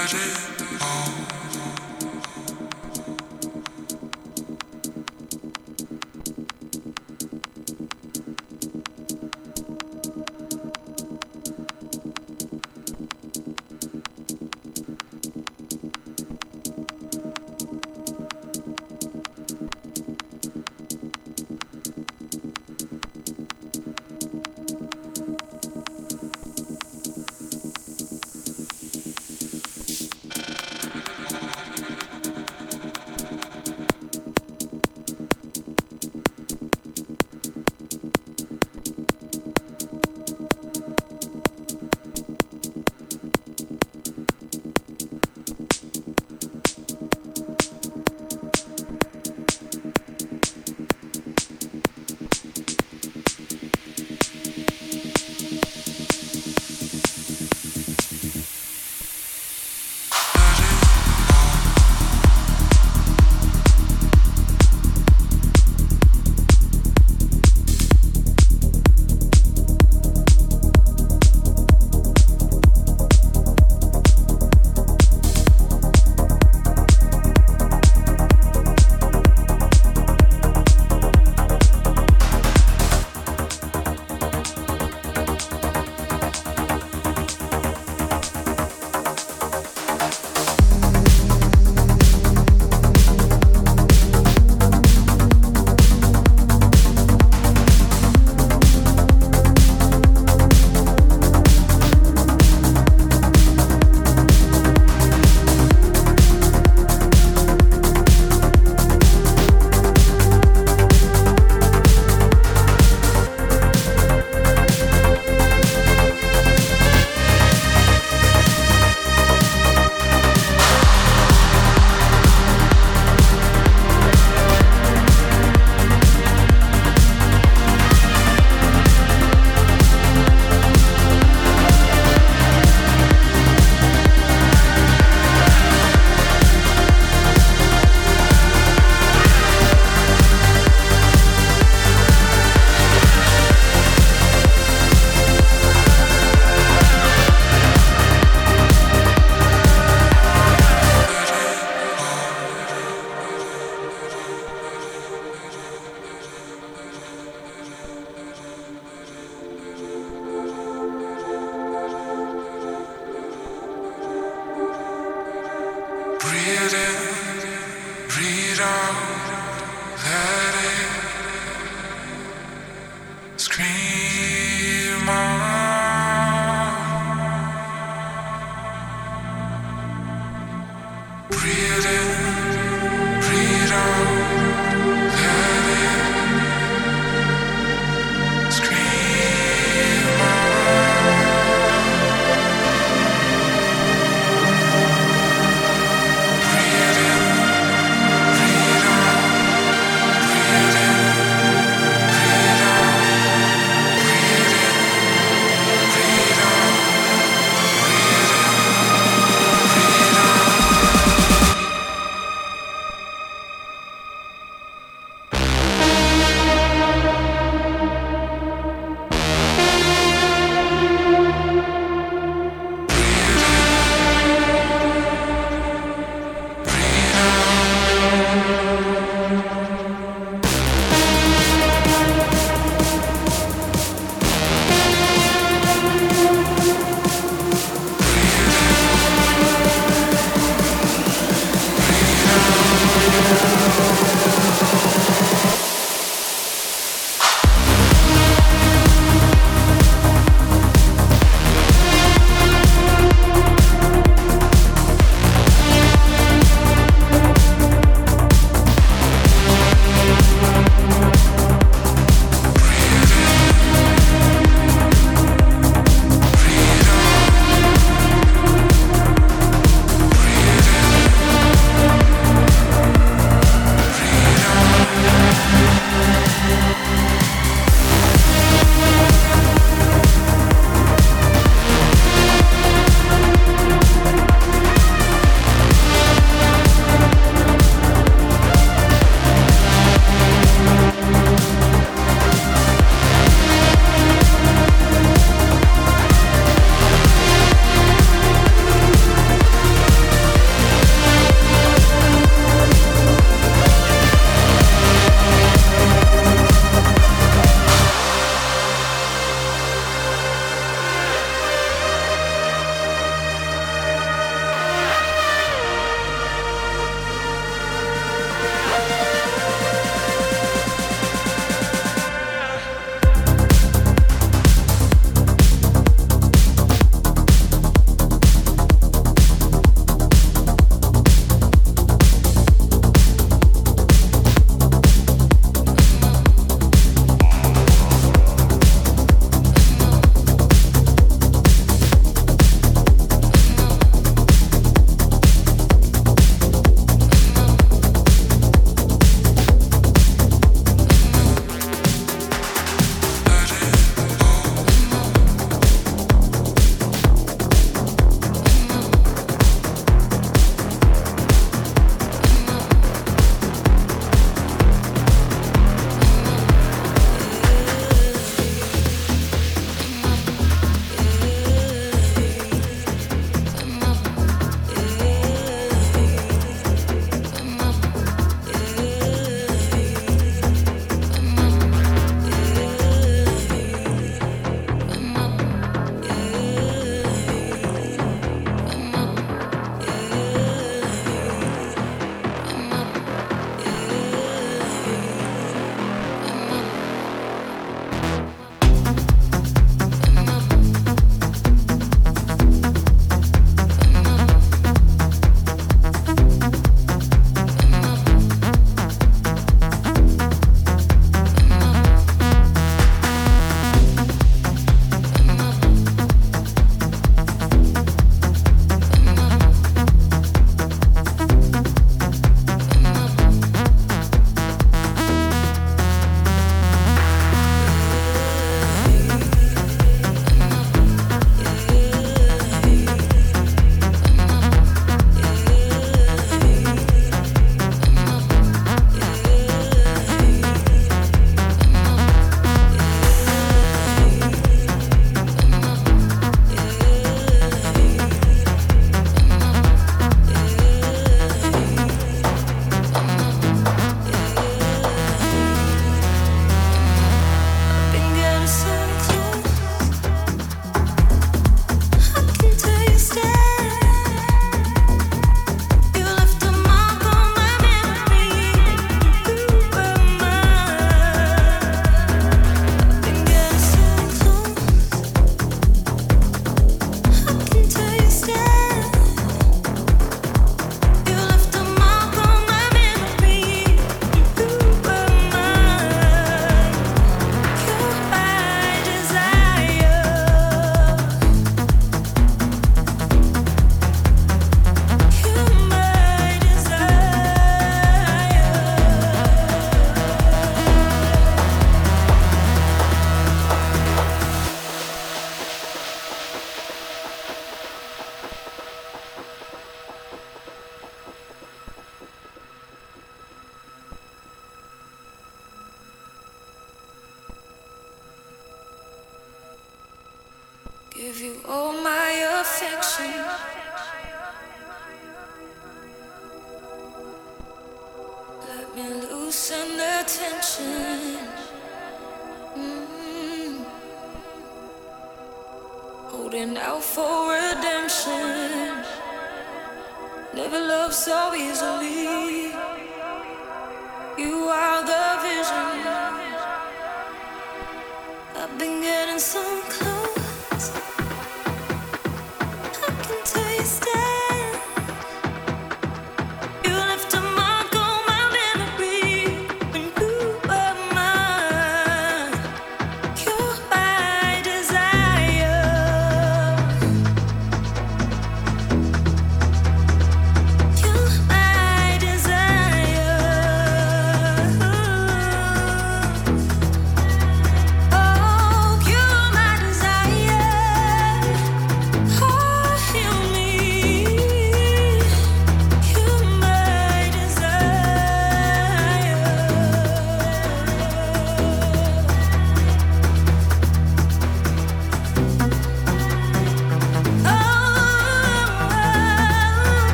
got it all.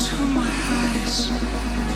to my eyes.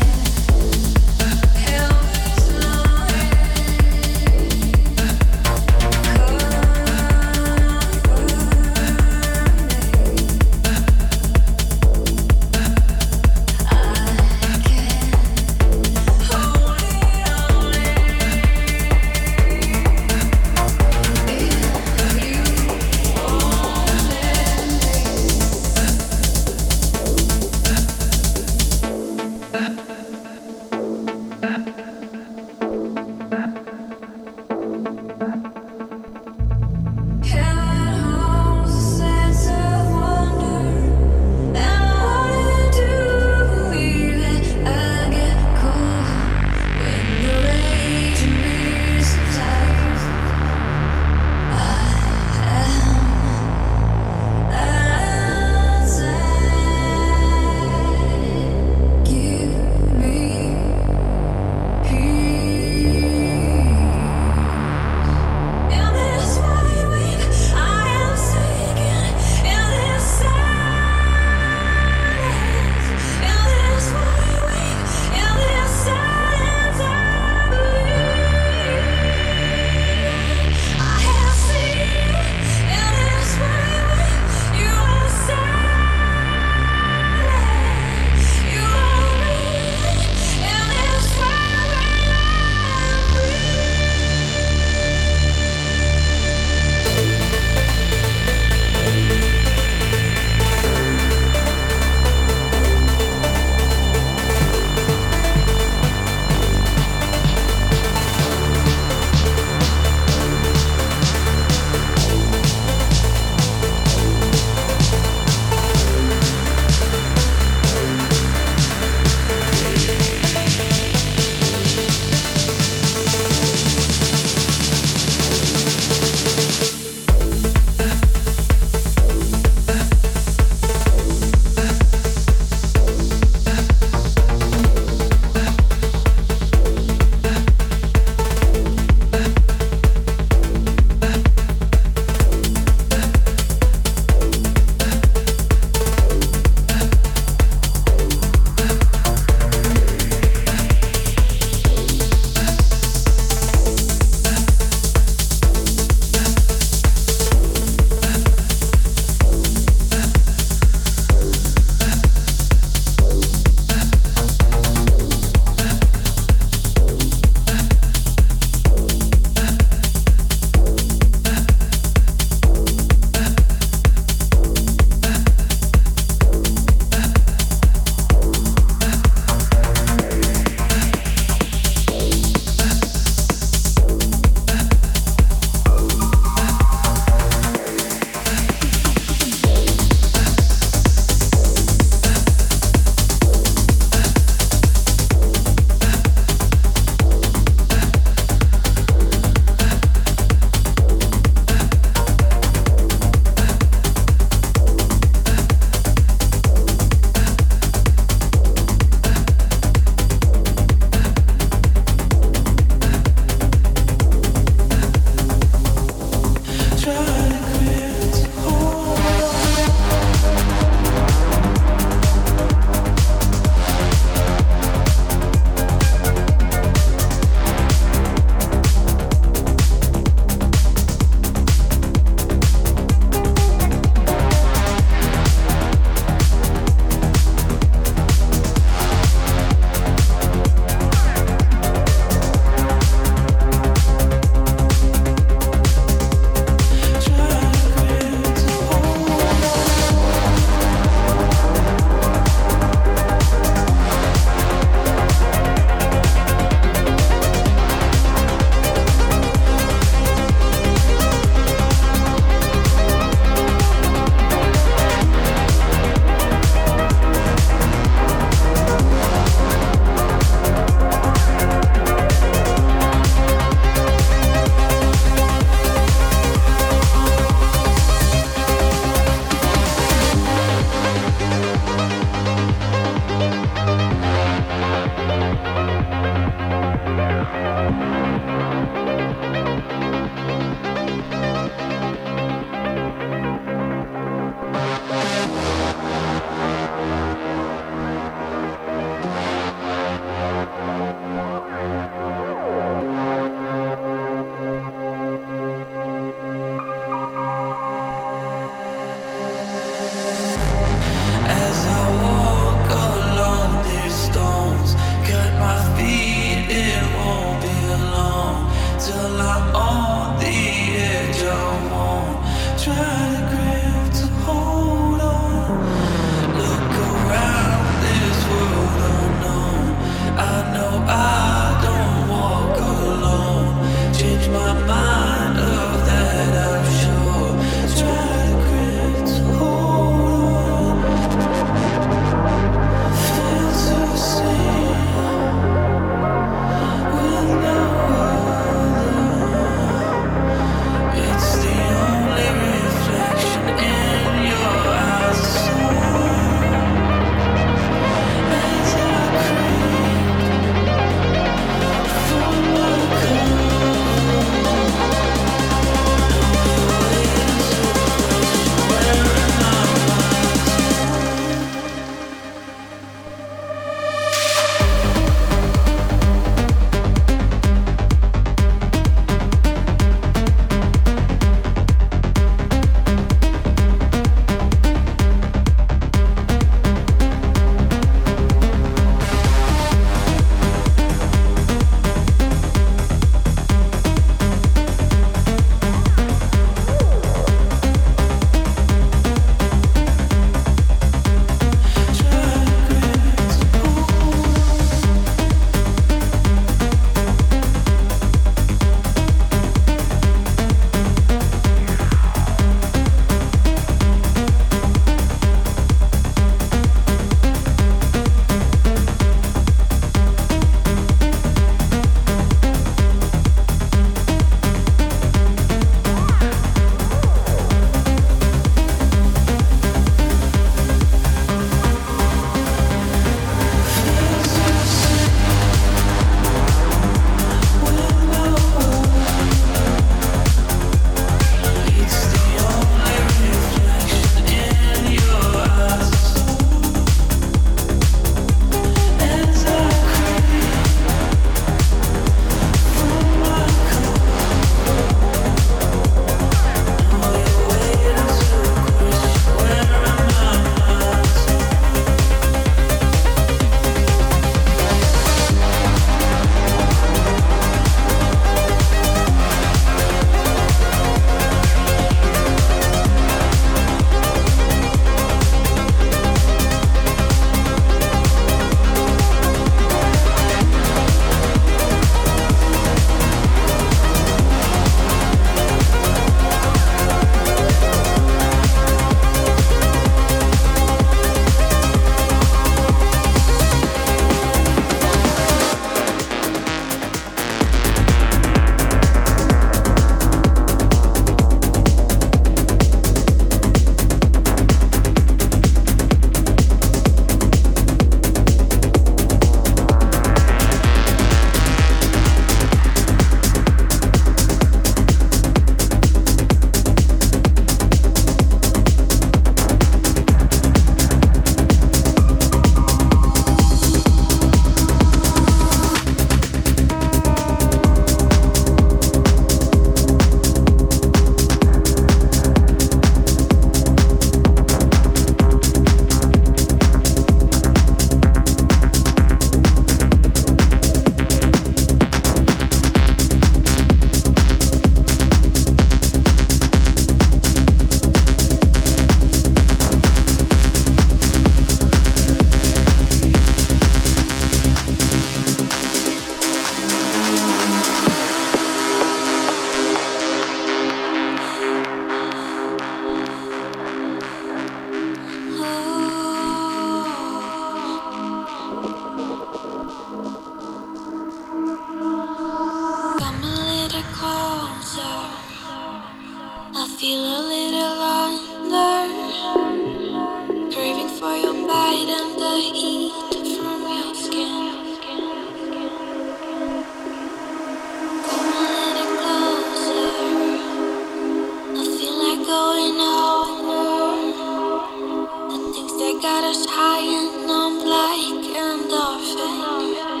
just high and I'm like an dolphin.